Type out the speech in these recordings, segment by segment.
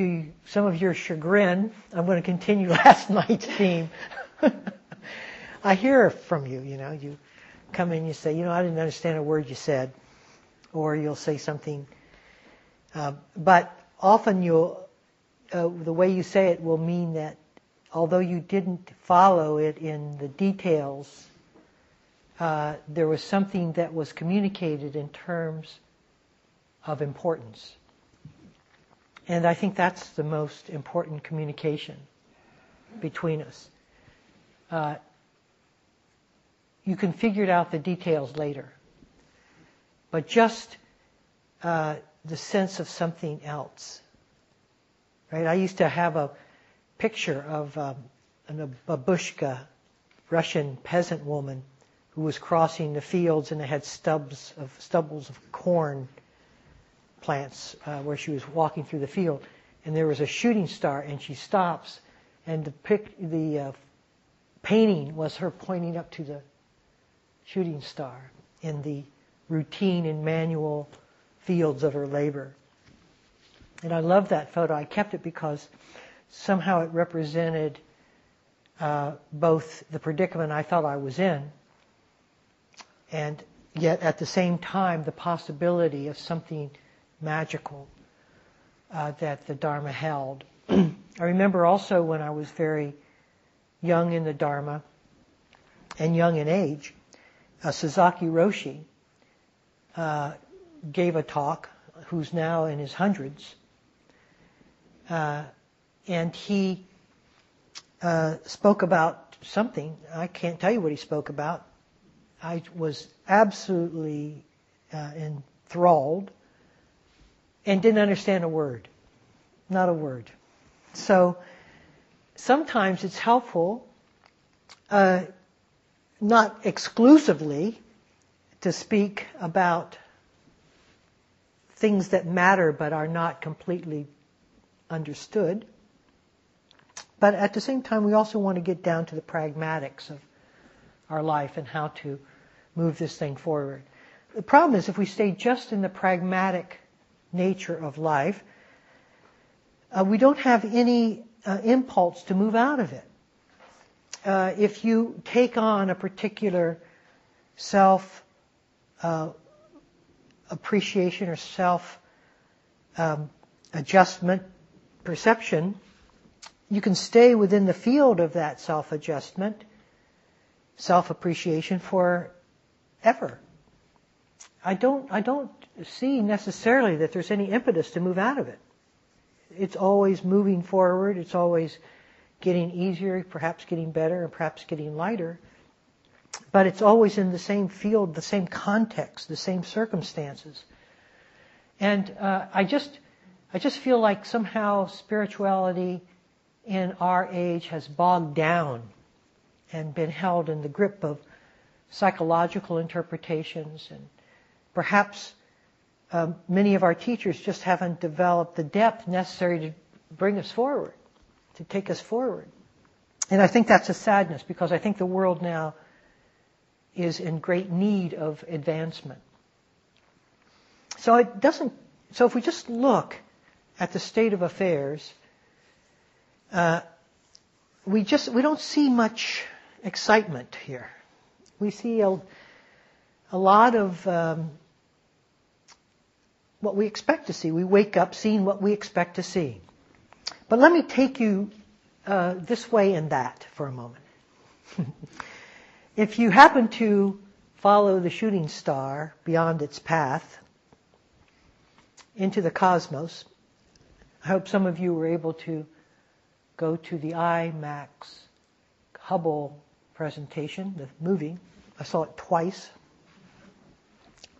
to some of your chagrin, I'm going to continue last night's theme. I hear from you, you know, you come in, you say, you know, I didn't understand a word you said, or you'll say something, uh, but often you'll, uh, the way you say it will mean that although you didn't follow it in the details, uh, there was something that was communicated in terms of importance. And I think that's the most important communication between us. Uh, you can figure out the details later. But just uh, the sense of something else. Right? I used to have a picture of um, a babushka, Russian peasant woman, who was crossing the fields and they had stubs of stubbles of corn plants uh, where she was walking through the field, and there was a shooting star, and she stops, and the pic, the uh, painting was her pointing up to the shooting star in the routine and manual fields of her labor. And I love that photo. I kept it because somehow it represented uh, both the predicament I felt I was in, and yet at the same time the possibility of something magical uh, that the Dharma held. I remember also when I was very young in the Dharma and young in age, uh, Sasaki Roshi uh, gave a talk, who's now in his hundreds, uh, and he uh, spoke about something. I can't tell you what he spoke about. I was absolutely uh, enthralled and didn't understand a word. Not a word. So sometimes it's helpful, uh, not exclusively, to speak about things that matter but are not completely understood. But at the same time, we also want to get down to the pragmatics of our life and how to move this thing forward. The problem is if we stay just in the pragmatic nature of life, uh, we don't have any uh, impulse to move out of it. Uh, if you take on a particular self uh, appreciation or self um, adjustment perception, you can stay within the field of that self adjustment, self appreciation forever. I don't, I don't see necessarily that there's any impetus to move out of it. It's always moving forward. It's always getting easier, perhaps getting better, and perhaps getting lighter. But it's always in the same field, the same context, the same circumstances. And uh, I just, I just feel like somehow spirituality in our age has bogged down and been held in the grip of psychological interpretations and perhaps um, many of our teachers just haven't developed the depth necessary to bring us forward, to take us forward. And I think that's a sadness because I think the world now is in great need of advancement. So it doesn't, so if we just look at the state of affairs, uh, we just, we don't see much excitement here. We see a, a lot of um, what we expect to see. We wake up seeing what we expect to see. But let me take you uh, this way and that for a moment. if you happen to follow the shooting star beyond its path into the cosmos, I hope some of you were able to go to the IMAX Hubble presentation, the movie. I saw it twice.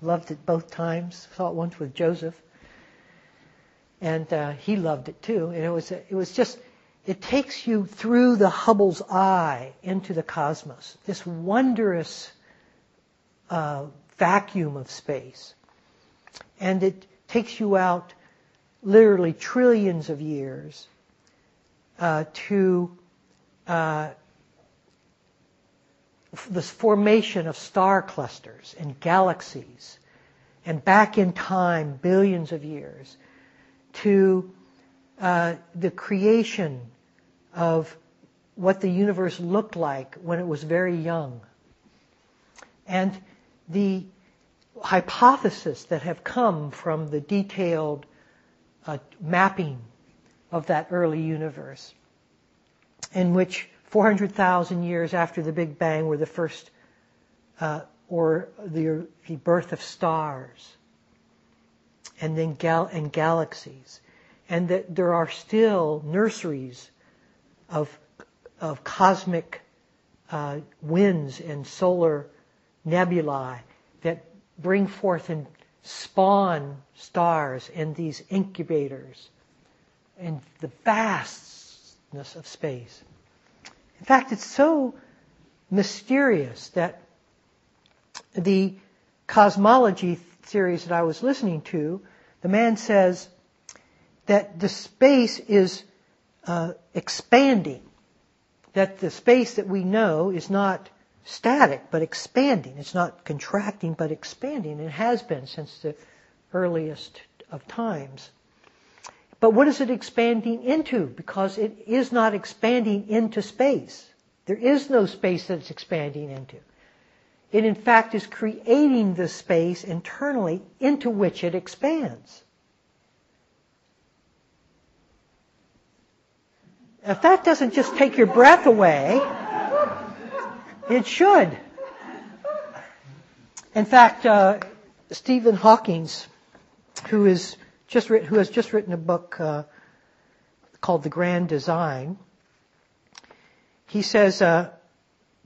Loved it both times. Saw it once with Joseph, and uh, he loved it too. And it was it was just it takes you through the Hubble's eye into the cosmos. This wondrous uh, vacuum of space, and it takes you out literally trillions of years uh, to uh, the formation of star clusters and galaxies, and back in time, billions of years, to uh, the creation of what the universe looked like when it was very young. And the hypotheses that have come from the detailed uh, mapping of that early universe, in which 400,000 years after the Big Bang were the first, uh, or the, the, birth of stars, and then gal- and galaxies, and that there are still nurseries of of cosmic uh, winds and solar nebulae that bring forth and spawn stars in these incubators in the vastness of space. In fact, it's so mysterious that the cosmology series that I was listening to, the man says that the space is uh, expanding, that the space that we know is not static but expanding. It's not contracting but expanding. It has been since the earliest of times. But what is it expanding into? Because it is not expanding into space. There is no space that it's expanding into. It in fact is creating the space internally into which it expands. If that doesn't just take your breath away, it should. In fact, uh, Stephen Hawking's, who is just who has just written a book uh, called The Grand Design. He says, uh,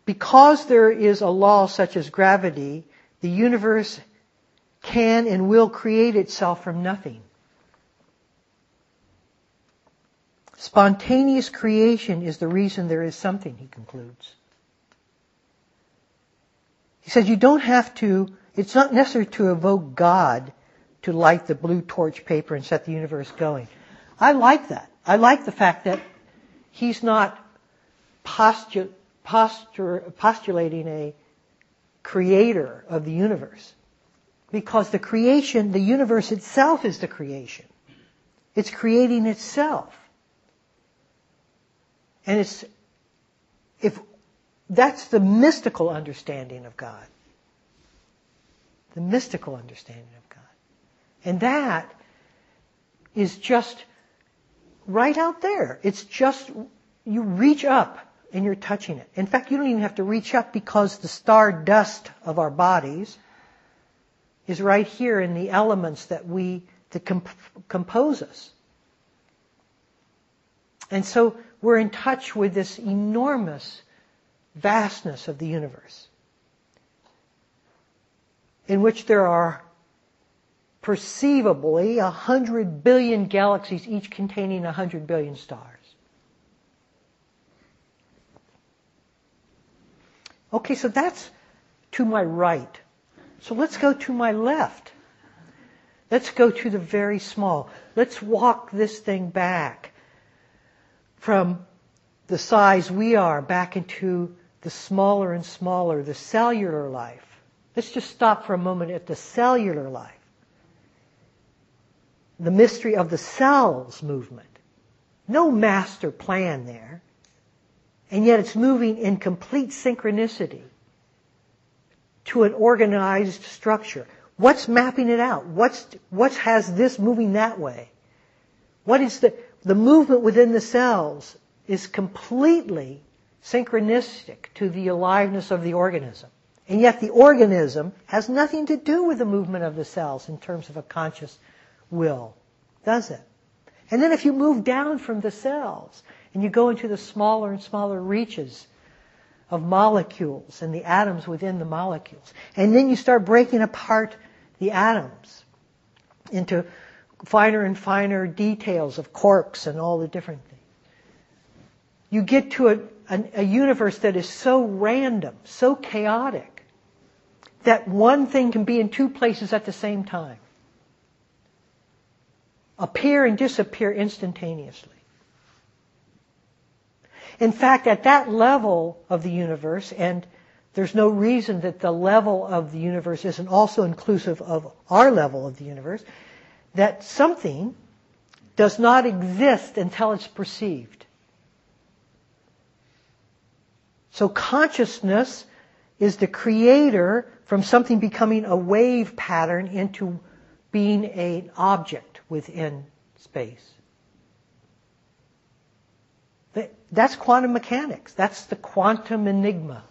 because there is a law such as gravity, the universe can and will create itself from nothing. Spontaneous creation is the reason there is something, he concludes. He says you don't have to, it's not necessary to evoke God to light the blue torch paper and set the universe going. I like that. I like the fact that he's not postu- postulating a creator of the universe. Because the creation, the universe itself is the creation. It's creating itself. And it's, if, that's the mystical understanding of God. The mystical understanding of God. And that is just right out there. It's just, you reach up and you're touching it. In fact, you don't even have to reach up because the star dust of our bodies is right here in the elements that we, that comp- compose us. And so we're in touch with this enormous vastness of the universe in which there are perceivably a hundred billion galaxies, each containing a hundred billion stars. Okay, so that's to my right. So let's go to my left. Let's go to the very small. Let's walk this thing back from the size we are back into the smaller and smaller, the cellular life. Let's just stop for a moment at the cellular life the mystery of the cells movement. No master plan there. And yet it's moving in complete synchronicity to an organized structure. What's mapping it out? What's, what has this moving that way? What is the, the movement within the cells is completely synchronistic to the aliveness of the organism. And yet the organism has nothing to do with the movement of the cells in terms of a conscious will, does it? And then if you move down from the cells and you go into the smaller and smaller reaches of molecules and the atoms within the molecules, and then you start breaking apart the atoms into finer and finer details of quarks and all the different things. You get to a, a, a universe that is so random, so chaotic, that one thing can be in two places at the same time appear and disappear instantaneously. In fact, at that level of the universe, and there's no reason that the level of the universe isn't also inclusive of our level of the universe, that something does not exist until it's perceived. So consciousness is the creator from something becoming a wave pattern into being an object within space. That's quantum mechanics. That's the quantum enigma.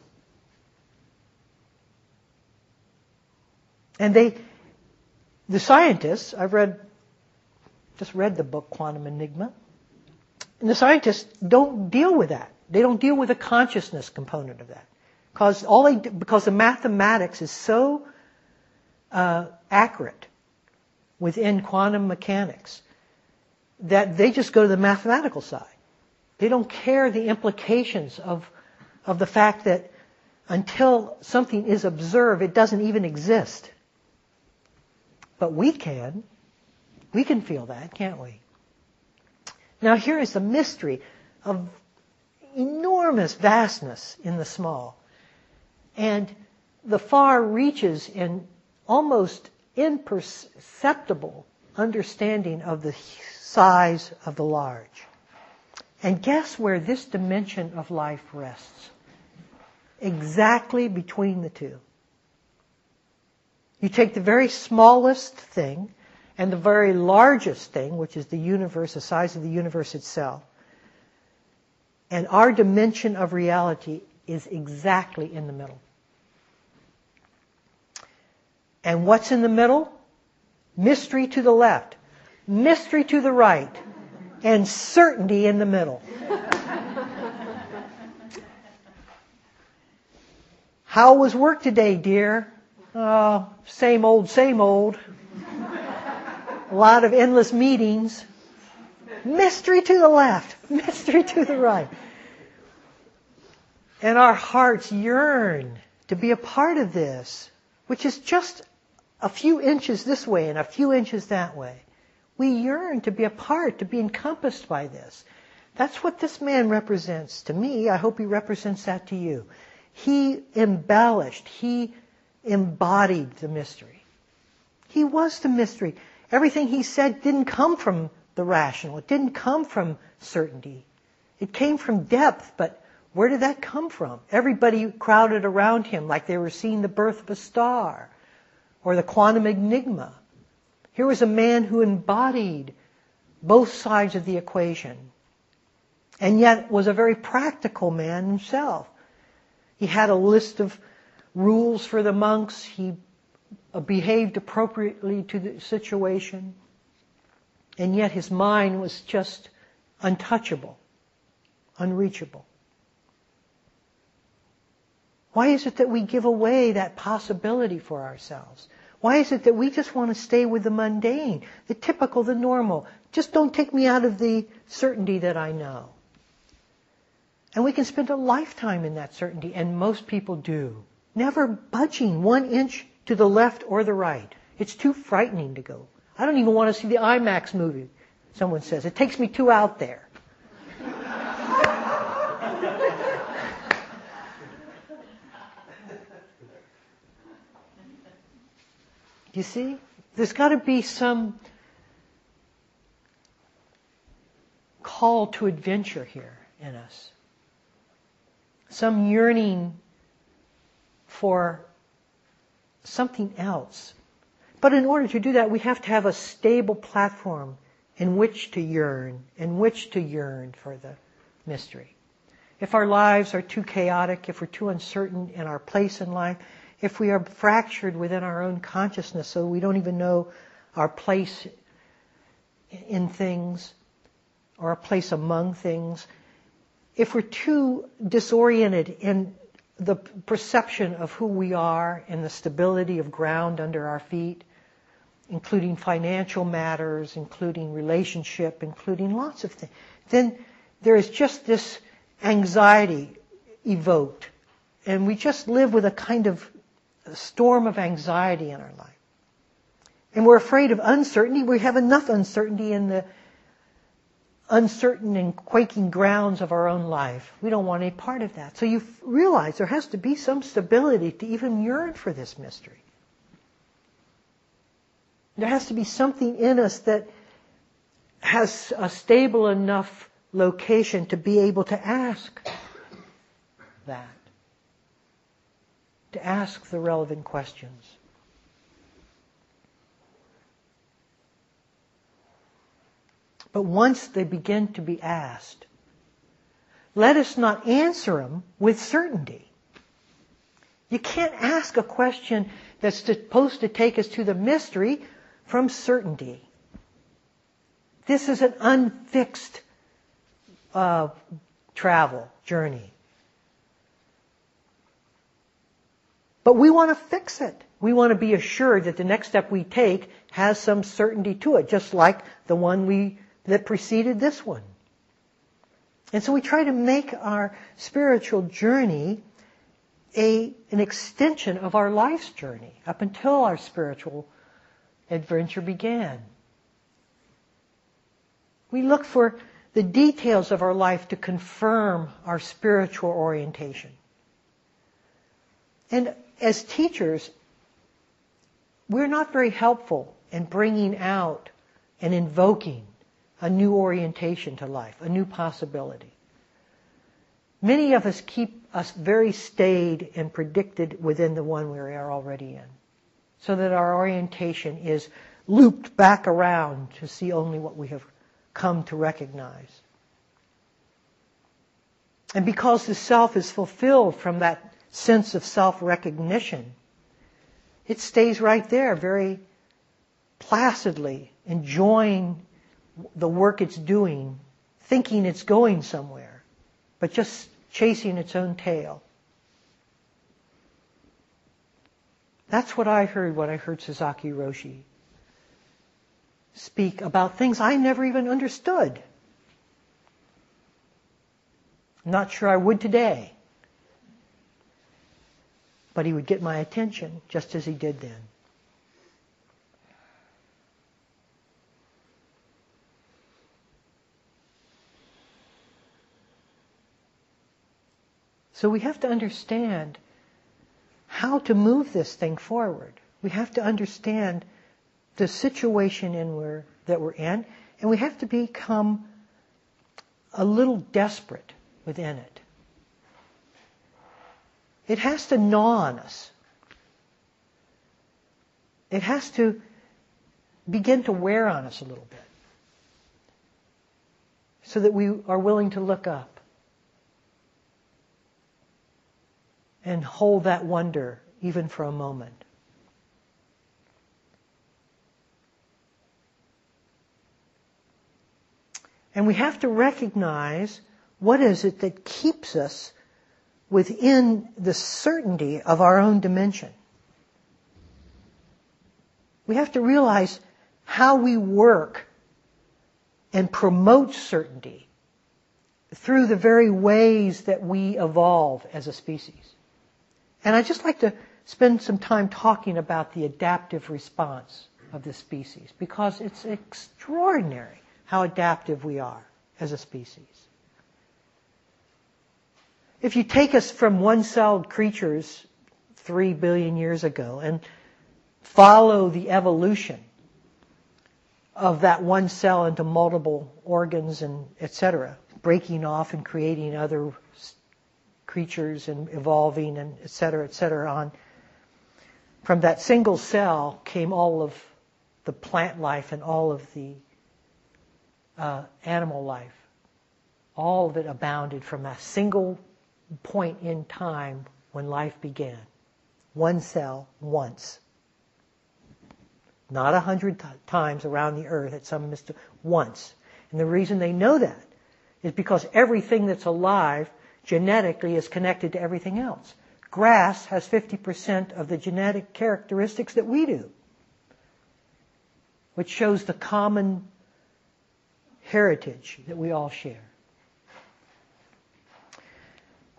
And they, the scientists, I've read, just read the book Quantum Enigma, and the scientists don't deal with that. They don't deal with the consciousness component of that. Because all they, because the mathematics is so uh, accurate within quantum mechanics that they just go to the mathematical side. They don't care the implications of, of the fact that until something is observed, it doesn't even exist. But we can. We can feel that, can't we? Now here is the mystery of enormous vastness in the small. And the far reaches in almost imperceptible understanding of the size of the large. And guess where this dimension of life rests? Exactly between the two. You take the very smallest thing and the very largest thing, which is the universe, the size of the universe itself, and our dimension of reality is exactly in the middle. And what's in the middle? Mystery to the left, mystery to the right, and certainty in the middle. How was work today, dear? Oh, same old, same old. A lot of endless meetings. Mystery to the left, mystery to the right. And our hearts yearn to be a part of this, which is just a few inches this way and a few inches that way. We yearn to be a part, to be encompassed by this. That's what this man represents to me. I hope he represents that to you. He embellished, he embodied the mystery. He was the mystery. Everything he said didn't come from the rational. It didn't come from certainty. It came from depth, but where did that come from? Everybody crowded around him like they were seeing the birth of a star or the quantum enigma. Here was a man who embodied both sides of the equation and yet was a very practical man himself. He had a list of rules for the monks. He behaved appropriately to the situation. And yet his mind was just untouchable, unreachable. Why is it that we give away that possibility for ourselves? Why is it that we just want to stay with the mundane, the typical, the normal? Just don't take me out of the certainty that I know. And we can spend a lifetime in that certainty, and most people do. Never budging one inch to the left or the right. It's too frightening to go. I don't even want to see the IMAX movie, someone says. It takes me too out there. You see? There's got to be some call to adventure here in us. Some yearning for something else. But in order to do that, we have to have a stable platform in which to yearn, in which to yearn for the mystery. If our lives are too chaotic, if we're too uncertain in our place in life, if we are fractured within our own consciousness so we don't even know our place in things or our place among things, if we're too disoriented in the perception of who we are and the stability of ground under our feet, including financial matters, including relationship, including lots of things, then there is just this anxiety evoked. And we just live with a kind of a storm of anxiety in our life. And we're afraid of uncertainty. We have enough uncertainty in the uncertain and quaking grounds of our own life. We don't want any part of that. So you realize there has to be some stability to even yearn for this mystery. There has to be something in us that has a stable enough location to be able to ask that. To ask the relevant questions. But once they begin to be asked, let us not answer them with certainty. You can't ask a question that's supposed to take us to the mystery from certainty. This is an unfixed uh, travel journey. But we want to fix it. We want to be assured that the next step we take has some certainty to it, just like the one we that preceded this one. And so we try to make our spiritual journey a, an extension of our life's journey up until our spiritual adventure began. We look for the details of our life to confirm our spiritual orientation. And as teachers, we're not very helpful in bringing out and invoking a new orientation to life, a new possibility. Many of us keep us very staid and predicted within the one we are already in, so that our orientation is looped back around to see only what we have come to recognize. And because the self is fulfilled from that sense of self-recognition, it stays right there very placidly, enjoying the work it's doing, thinking it's going somewhere, but just chasing its own tail. That's what I heard when I heard Sasaki Roshi speak about things I never even understood. not sure I would today. But he would get my attention just as he did then. So we have to understand how to move this thing forward. We have to understand the situation in where, that we're in, and we have to become a little desperate within it. It has to gnaw on us. It has to begin to wear on us a little bit so that we are willing to look up. and hold that wonder even for a moment. And we have to recognize what is it that keeps us within the certainty of our own dimension. We have to realize how we work and promote certainty through the very ways that we evolve as a species. And I'd just like to spend some time talking about the adaptive response of the species because it's extraordinary how adaptive we are as a species. If you take us from one-celled creatures three billion years ago and follow the evolution of that one cell into multiple organs and etc., breaking off and creating other creatures and evolving and et cetera, et cetera on. From that single cell came all of the plant life and all of the uh, animal life. All of it abounded from a single point in time when life began. One cell, once. Not a hundred t- times around the earth at some mystic, once. And the reason they know that is because everything that's alive genetically is connected to everything else. Grass has 50% of the genetic characteristics that we do, which shows the common heritage that we all share.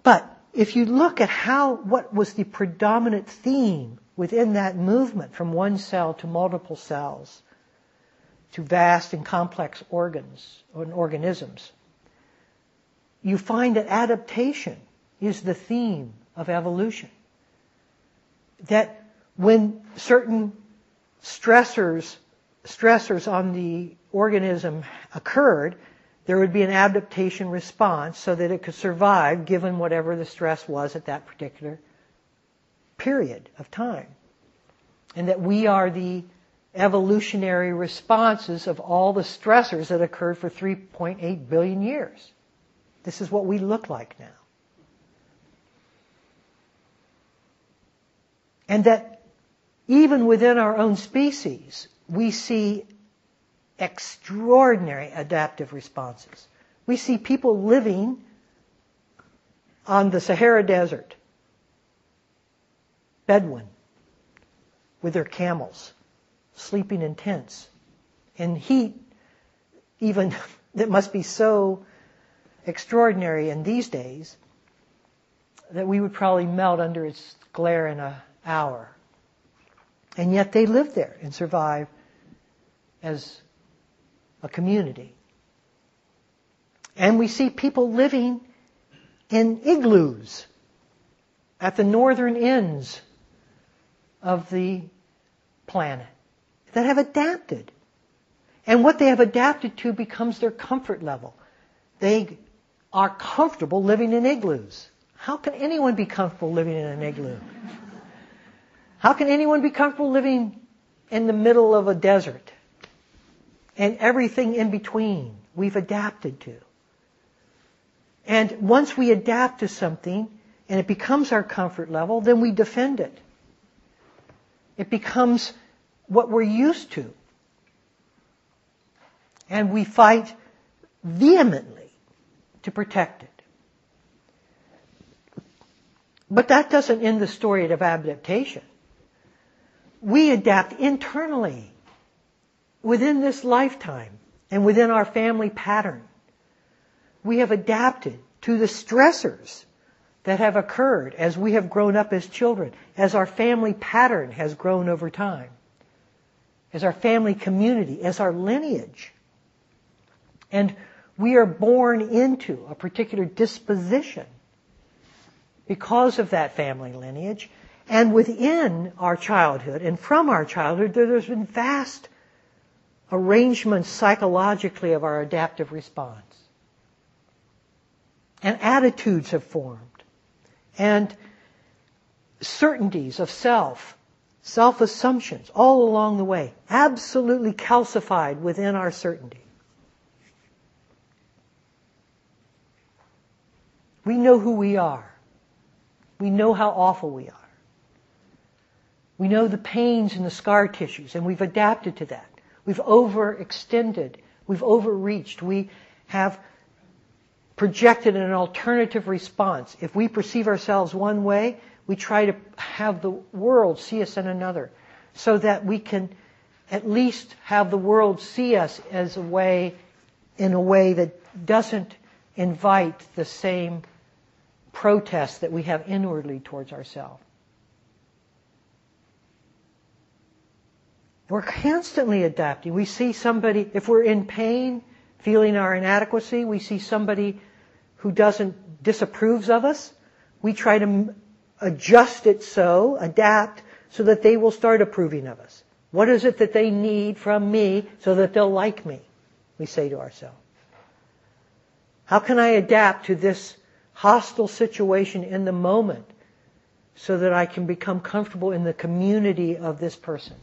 But if you look at how, what was the predominant theme within that movement from one cell to multiple cells to vast and complex organs and organisms, you find that adaptation is the theme of evolution. That when certain stressors stressors on the organism occurred, there would be an adaptation response so that it could survive given whatever the stress was at that particular period of time. And that we are the evolutionary responses of all the stressors that occurred for 3.8 billion years. This is what we look like now. And that even within our own species, we see extraordinary adaptive responses. We see people living on the Sahara Desert, Bedouin, with their camels, sleeping in tents, in heat, even that must be so extraordinary in these days that we would probably melt under its glare in an hour. And yet they live there and survive as a community. And we see people living in igloos at the northern ends of the planet that have adapted. And what they have adapted to becomes their comfort level. They are comfortable living in igloos. How can anyone be comfortable living in an igloo? How can anyone be comfortable living in the middle of a desert? And everything in between we've adapted to. And once we adapt to something and it becomes our comfort level, then we defend it. It becomes what we're used to. And we fight vehemently to protect it. But that doesn't end the story of adaptation. We adapt internally within this lifetime and within our family pattern. We have adapted to the stressors that have occurred as we have grown up as children, as our family pattern has grown over time, as our family community, as our lineage. And we are born into a particular disposition because of that family lineage. And within our childhood and from our childhood, there's been vast arrangements psychologically of our adaptive response. And attitudes have formed. And certainties of self, self assumptions all along the way, absolutely calcified within our certainty. We know who we are. We know how awful we are. We know the pains and the scar tissues, and we've adapted to that. We've overextended. We've overreached. We have projected an alternative response. If we perceive ourselves one way, we try to have the world see us in another so that we can at least have the world see us as a way, in a way that doesn't invite the same protest that we have inwardly towards ourselves. We're constantly adapting. We see somebody, if we're in pain, feeling our inadequacy, we see somebody who doesn't disapproves of us. We try to adjust it so, adapt, so that they will start approving of us. What is it that they need from me so that they'll like me? We say to ourselves. How can I adapt to this hostile situation in the moment so that I can become comfortable in the community of this person?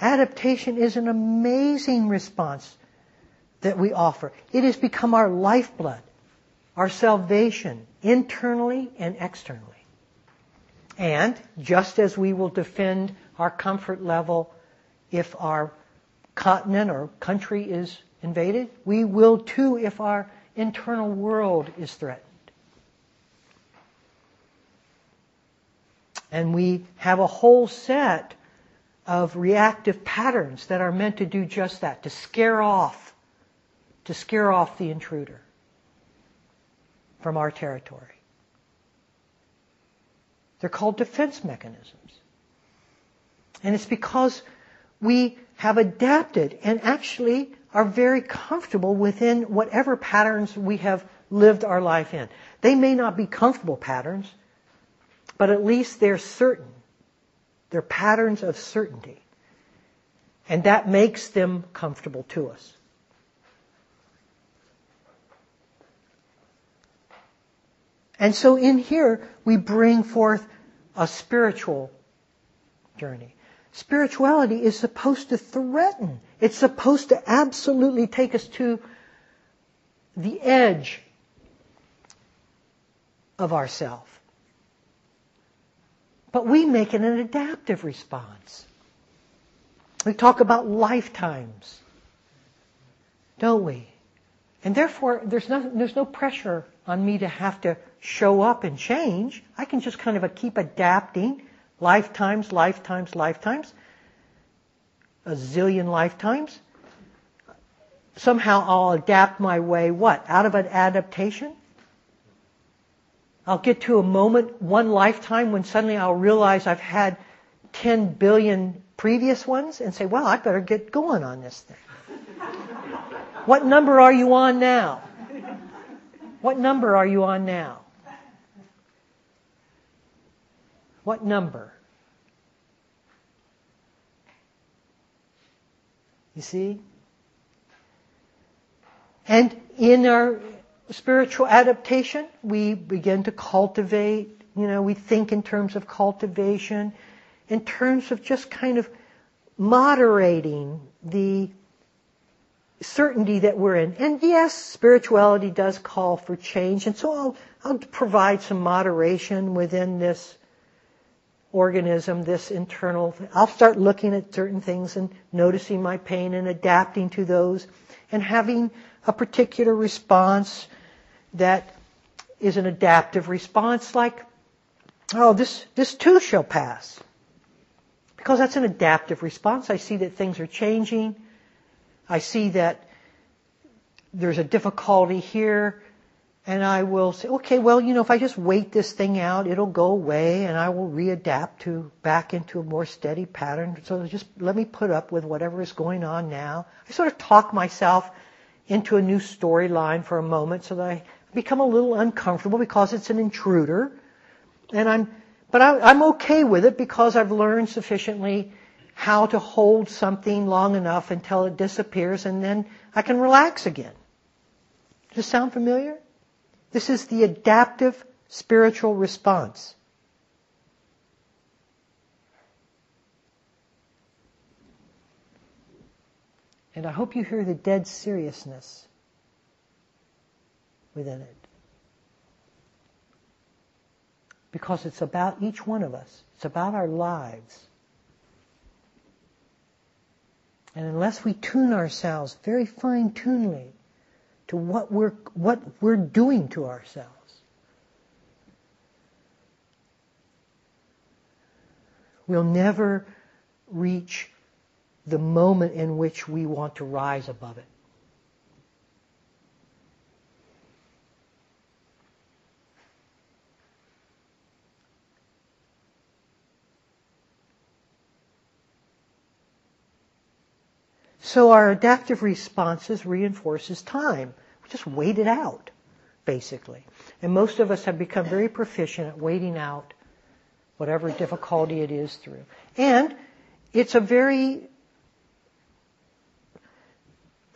Adaptation is an amazing response that we offer. It has become our lifeblood, our salvation, internally and externally. And just as we will defend our comfort level if our continent or country is invaded, we will too if our internal world is threatened. And we have a whole set of reactive patterns that are meant to do just that, to scare off, to scare off the intruder from our territory. They're called defense mechanisms. And it's because we have adapted and actually are very comfortable within whatever patterns we have lived our life in. They may not be comfortable patterns, but at least they're certain They're patterns of certainty. And that makes them comfortable to us. And so in here, we bring forth a spiritual journey. Spirituality is supposed to threaten. It's supposed to absolutely take us to the edge of ourself. But we make it an adaptive response. We talk about lifetimes, don't we? And therefore, there's no, there's no pressure on me to have to show up and change. I can just kind of keep adapting lifetimes, lifetimes, lifetimes, a zillion lifetimes. Somehow I'll adapt my way, what? Out of an adaptation? I'll get to a moment, one lifetime, when suddenly I'll realize I've had 10 billion previous ones and say, well, I better get going on this thing. what number are you on now? What number are you on now? What number? You see? And in our spiritual adaptation, we begin to cultivate, you know, we think in terms of cultivation, in terms of just kind of moderating the certainty that we're in. And yes, spirituality does call for change, and so I'll, I'll provide some moderation within this organism, this internal, I'll start looking at certain things and noticing my pain and adapting to those and having a particular response that is an adaptive response like, oh, this, this too shall pass. Because that's an adaptive response. I see that things are changing. I see that there's a difficulty here and I will say, okay, well, you know, if I just wait this thing out, it'll go away and I will readapt to back into a more steady pattern. So just let me put up with whatever is going on now. I sort of talk myself into a new storyline for a moment so that I become a little uncomfortable because it's an intruder. And I'm, but I, I'm okay with it because I've learned sufficiently how to hold something long enough until it disappears and then I can relax again. Does this sound familiar? This is the adaptive spiritual response. And I hope you hear the dead seriousness within it. Because it's about each one of us. It's about our lives. And unless we tune ourselves very fine tunedly to what we're, what we're doing to ourselves. We'll never reach the moment in which we want to rise above it. So our adaptive responses reinforces time. We just wait it out, basically. And most of us have become very proficient at waiting out whatever difficulty it is through. And it's a very,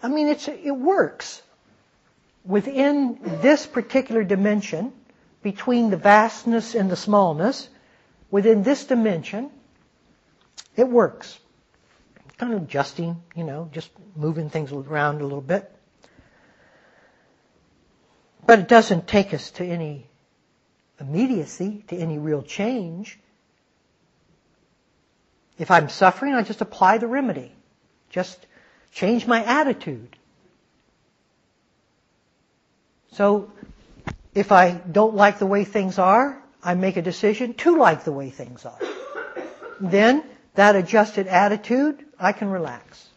I mean, it's, it works. Within this particular dimension, between the vastness and the smallness, within this dimension, it works kind of adjusting, you know, just moving things around a little bit. But it doesn't take us to any immediacy, to any real change. If I'm suffering, I just apply the remedy. Just change my attitude. So, if I don't like the way things are, I make a decision to like the way things are. Then, that adjusted attitude I can relax.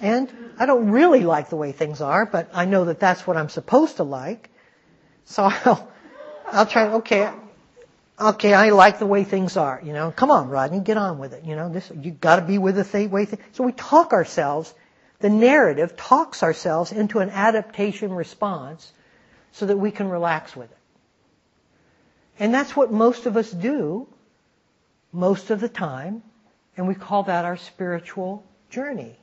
And I don't really like the way things are, but I know that that's what I'm supposed to like. So I'll, I'll try, okay, okay, I like the way things are, you know. Come on, Rodney, get on with it. You know, this, you gotta be with the th- way things, so we talk ourselves, the narrative talks ourselves into an adaptation response so that we can relax with it. And that's what most of us do most of the time, and we call that our spiritual journey.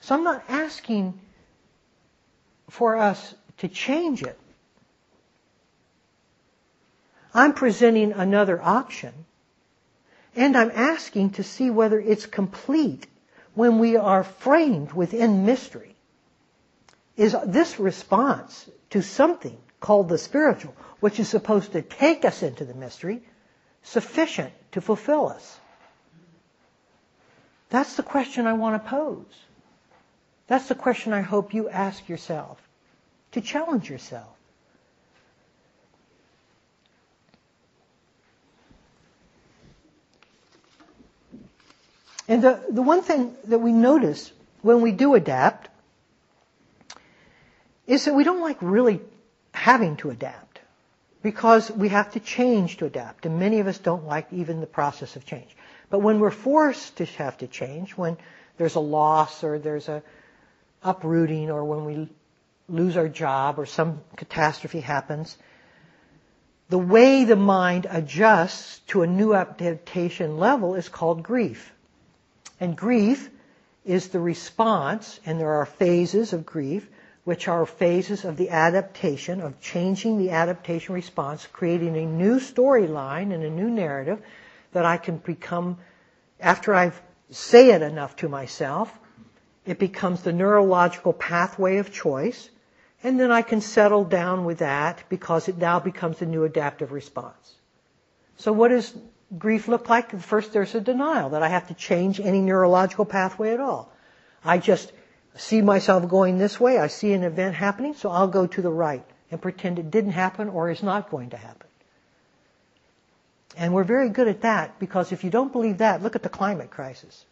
So I'm not asking for us to change it. I'm presenting another option. And I'm asking to see whether it's complete when we are framed within mystery. Is this response to something called the spiritual, which is supposed to take us into the mystery, sufficient to fulfill us? That's the question I want to pose. That's the question I hope you ask yourself, to challenge yourself. And the, the one thing that we notice when we do adapt is that we don't like really having to adapt because we have to change to adapt. And many of us don't like even the process of change. But when we're forced to have to change, when there's a loss or there's a uprooting or when we lose our job or some catastrophe happens, the way the mind adjusts to a new adaptation level is called grief. And grief is the response, and there are phases of grief, which are phases of the adaptation, of changing the adaptation response, creating a new storyline and a new narrative that I can become, after I say it enough to myself, it becomes the neurological pathway of choice, and then I can settle down with that because it now becomes a new adaptive response. So what does grief look like? First, there's a denial that I have to change any neurological pathway at all. I just see myself going this way. I see an event happening, so I'll go to the right and pretend it didn't happen or is not going to happen. And we're very good at that because if you don't believe that, look at the climate crisis.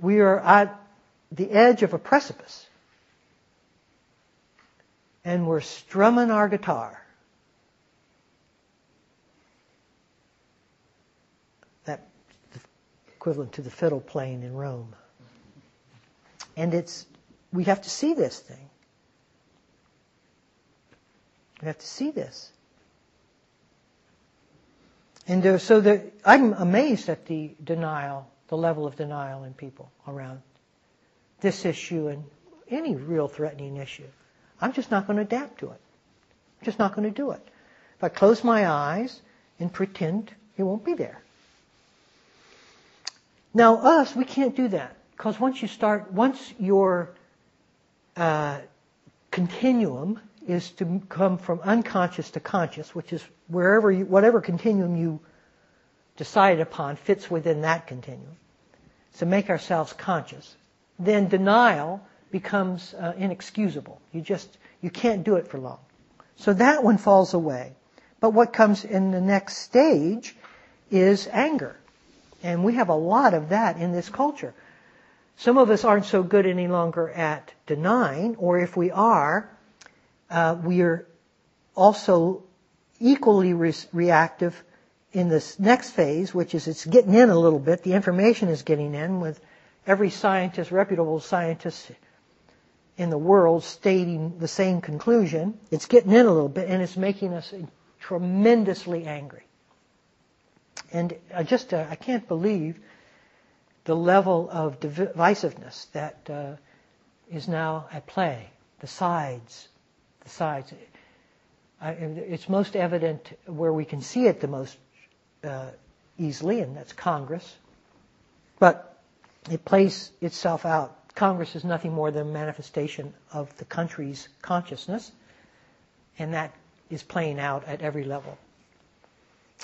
We are at the edge of a precipice. And we're strumming our guitar. That equivalent to the fiddle playing in Rome. And it's we have to see this thing. We have to see this. And uh, so the, I'm amazed at the denial, the level of denial in people around this issue and any real threatening issue. I'm just not going to adapt to it. I'm just not going to do it. If I close my eyes and pretend it won't be there. Now, us, we can't do that. Because once you start, once your uh, continuum is to come from unconscious to conscious, which is wherever you, whatever continuum you decide upon fits within that continuum. So make ourselves conscious. Then denial becomes uh, inexcusable. You just you can't do it for long. So that one falls away. But what comes in the next stage is anger. And we have a lot of that in this culture. Some of us aren't so good any longer at denying, or if we are, uh, we are also equally re- reactive in this next phase, which is it's getting in a little bit. The information is getting in with every scientist, reputable scientist in the world stating the same conclusion. It's getting in a little bit and it's making us tremendously angry. And I just, uh, I can't believe the level of divisiveness that uh, is now at play. The sides, the sides. I, it's most evident where we can see it the most uh, easily, and that's Congress. But it plays itself out. Congress is nothing more than a manifestation of the country's consciousness, and that is playing out at every level.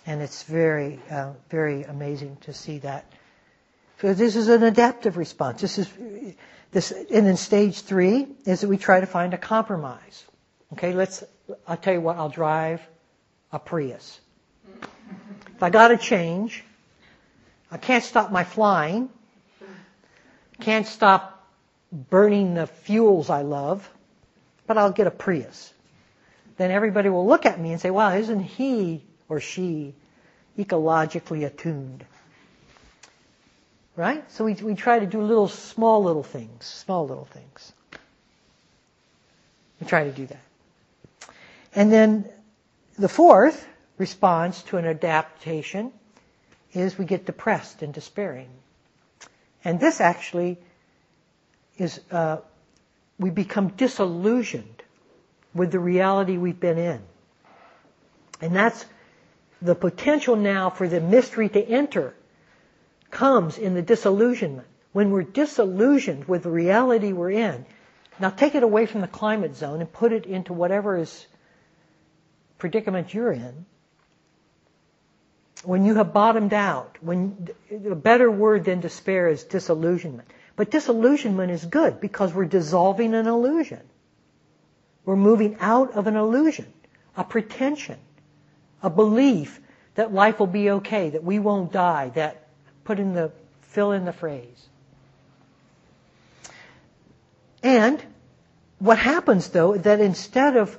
And it's very, uh, very amazing to see that. So this is an adaptive response. This is this, and in stage three is that we try to find a compromise. Okay, let's. I'll tell you what. I'll drive a Prius. If I got to change, I can't stop my flying. Can't stop burning the fuels I love, but I'll get a Prius. Then everybody will look at me and say, "Wow, isn't he or she ecologically attuned?" Right? So we, we try to do little, small little things, small little things. We try to do that. And then the fourth, response to an adaptation is we get depressed and despairing. And this actually is, uh, we become disillusioned with the reality we've been in. And that's the potential now for the mystery to enter comes in the disillusionment. When we're disillusioned with the reality we're in, now take it away from the climate zone and put it into whatever is predicament you're in. When you have bottomed out, when a better word than despair is disillusionment. But disillusionment is good because we're dissolving an illusion. We're moving out of an illusion, a pretension, a belief that life will be okay, that we won't die, that put in the, fill in the phrase. And what happens though, that instead of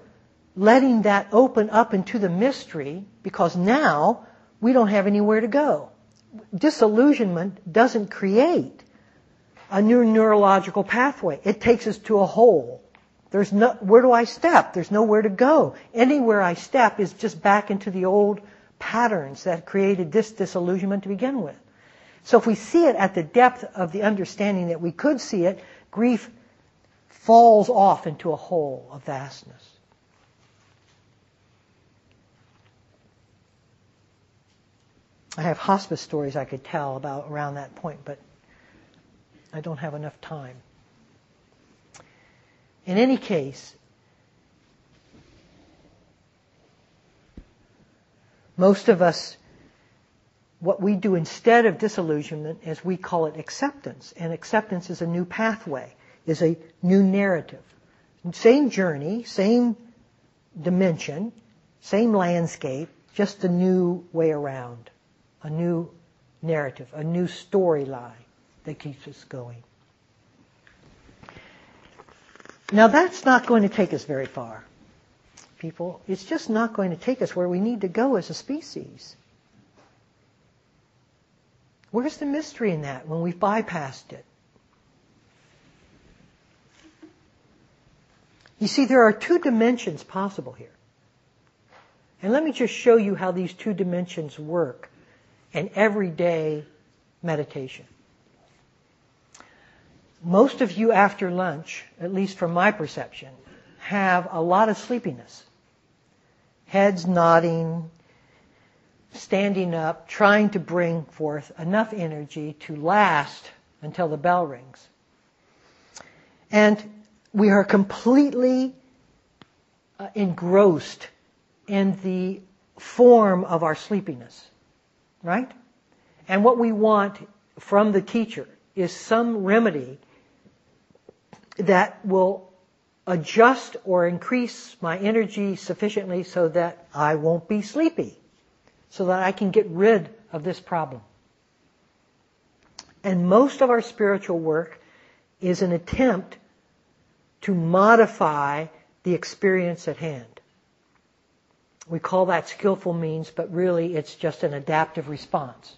letting that open up into the mystery, because now we don't have anywhere to go. Disillusionment doesn't create a new neurological pathway. It takes us to a hole. There's no, where do I step? There's nowhere to go. Anywhere I step is just back into the old patterns that created this disillusionment to begin with. So if we see it at the depth of the understanding that we could see it, grief falls off into a hole of vastness. I have hospice stories I could tell about around that point, but I don't have enough time. In any case, most of us, what we do instead of disillusionment is we call it acceptance. And acceptance is a new pathway, is a new narrative. Same journey, same dimension, same landscape, just a new way around, a new narrative, a new storyline that keeps us going. Now that's not going to take us very far, people. It's just not going to take us where we need to go as a species. Where's the mystery in that when we've bypassed it? You see, there are two dimensions possible here. And let me just show you how these two dimensions work in everyday meditation most of you after lunch, at least from my perception, have a lot of sleepiness. Heads nodding, standing up, trying to bring forth enough energy to last until the bell rings. And we are completely uh, engrossed in the form of our sleepiness, right? And what we want from the teacher is some remedy that will adjust or increase my energy sufficiently so that I won't be sleepy, so that I can get rid of this problem. And most of our spiritual work is an attempt to modify the experience at hand. We call that skillful means, but really it's just an adaptive response.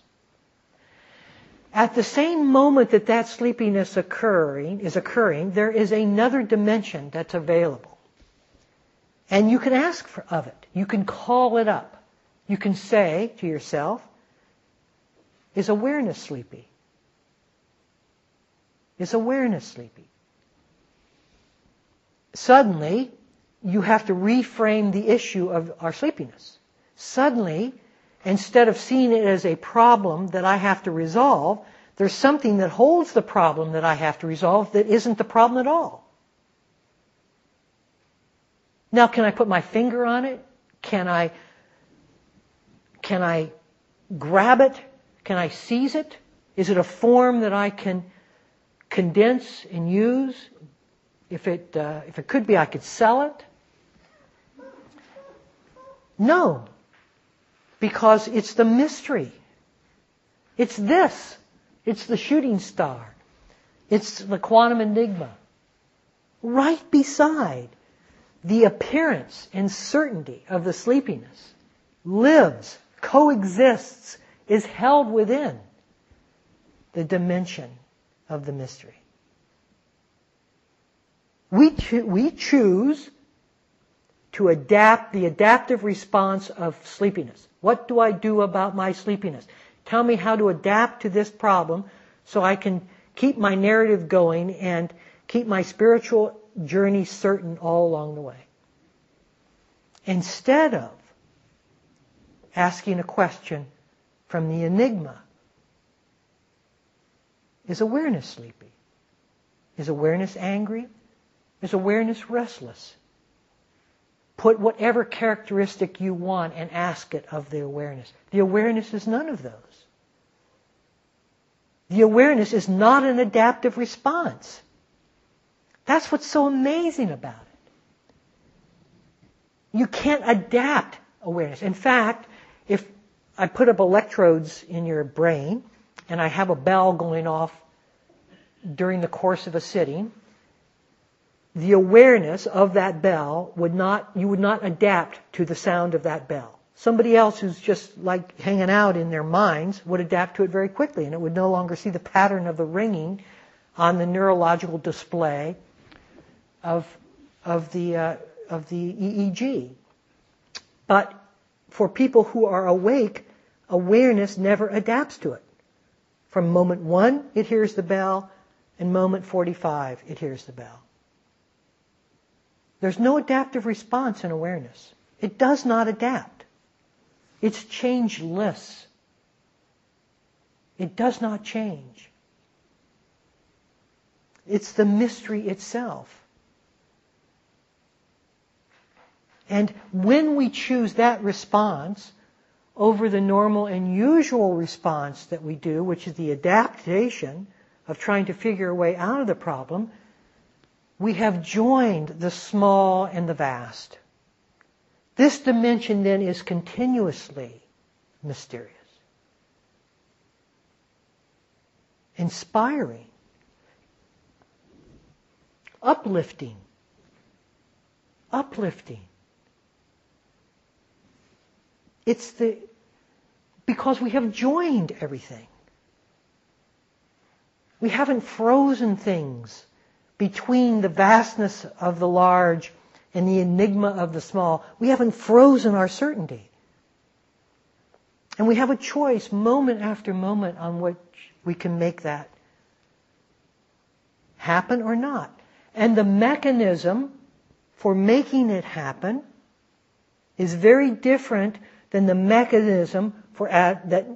At the same moment that that sleepiness occurring is occurring, there is another dimension that's available. And you can ask for, of it. You can call it up. You can say to yourself, is awareness sleepy? Is awareness sleepy? Suddenly, you have to reframe the issue of our sleepiness. Suddenly, Instead of seeing it as a problem that I have to resolve, there's something that holds the problem that I have to resolve that isn't the problem at all. Now, can I put my finger on it? Can I, can I grab it? Can I seize it? Is it a form that I can condense and use? If it, uh, if it could be, I could sell it. No, because it's the mystery. It's this. It's the shooting star. It's the quantum enigma. Right beside the appearance and certainty of the sleepiness lives, coexists, is held within the dimension of the mystery. We, cho- we choose to adapt the adaptive response of sleepiness. What do I do about my sleepiness? Tell me how to adapt to this problem so I can keep my narrative going and keep my spiritual journey certain all along the way. Instead of asking a question from the enigma, is awareness sleepy? Is awareness angry? Is awareness restless? Put whatever characteristic you want and ask it of the awareness. The awareness is none of those. The awareness is not an adaptive response. That's what's so amazing about it. You can't adapt awareness. In fact, I put up electrodes in your brain and I have a bell going off during the course of a sitting, the awareness of that bell would not, you would not adapt to the sound of that bell. Somebody else who's just like hanging out in their minds would adapt to it very quickly and it would no longer see the pattern of the ringing on the neurological display of, of, the, uh, of the EEG. But for people who are awake, awareness never adapts to it. From moment one, it hears the bell, and moment 45, it hears the bell. There's no adaptive response in awareness. It does not adapt. It's changeless. It does not change. It's the mystery itself. And when we choose that response over the normal and usual response that we do, which is the adaptation of trying to figure a way out of the problem, we have joined the small and the vast. This dimension then is continuously mysterious, inspiring, uplifting, uplifting. It's the, because we have joined everything. We haven't frozen things between the vastness of the large and the enigma of the small. We haven't frozen our certainty. And we have a choice moment after moment on which we can make that happen or not. And the mechanism for making it happen is very different than the mechanism for ad- that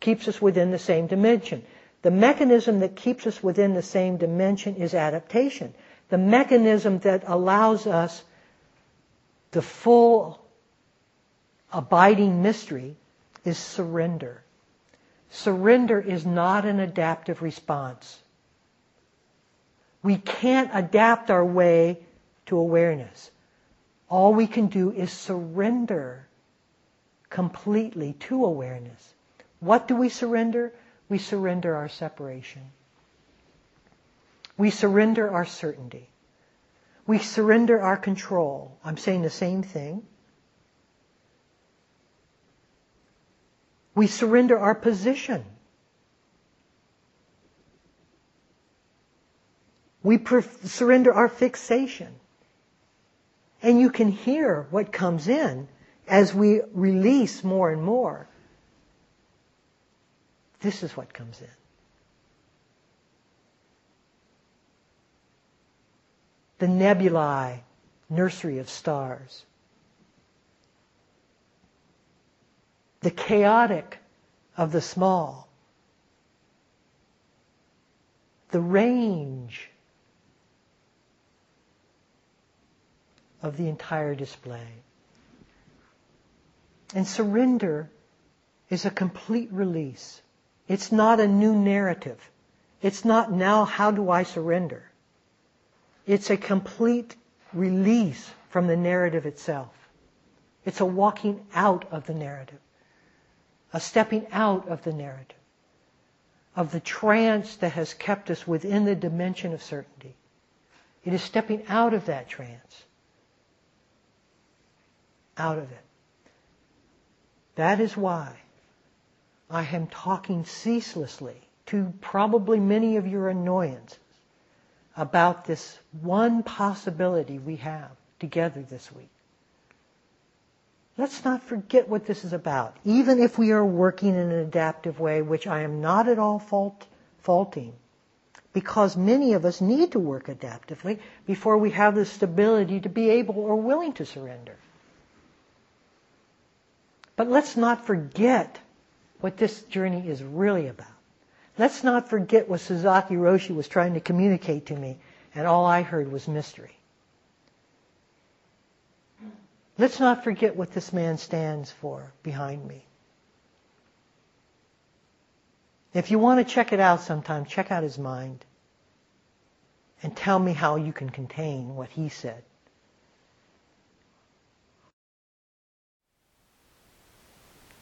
keeps us within the same dimension. The mechanism that keeps us within the same dimension is adaptation. The mechanism that allows us the full abiding mystery is surrender. Surrender is not an adaptive response. We can't adapt our way to awareness. All we can do is surrender completely to awareness. What do we surrender? we surrender our separation. We surrender our certainty. We surrender our control. I'm saying the same thing. We surrender our position. We surrender our fixation. And you can hear what comes in as we release more and more. This is what comes in. The nebulae, nursery of stars. The chaotic of the small. The range of the entire display. And surrender is a complete release. It's not a new narrative. It's not now how do I surrender. It's a complete release from the narrative itself. It's a walking out of the narrative. A stepping out of the narrative. Of the trance that has kept us within the dimension of certainty. It is stepping out of that trance. Out of it. That is why I am talking ceaselessly to probably many of your annoyances about this one possibility we have together this week. Let's not forget what this is about. Even if we are working in an adaptive way, which I am not at all fault, faulting, because many of us need to work adaptively before we have the stability to be able or willing to surrender. But let's not forget what this journey is really about. Let's not forget what Suzuki Roshi was trying to communicate to me, and all I heard was mystery. Let's not forget what this man stands for behind me. If you want to check it out sometime, check out his mind and tell me how you can contain what he said.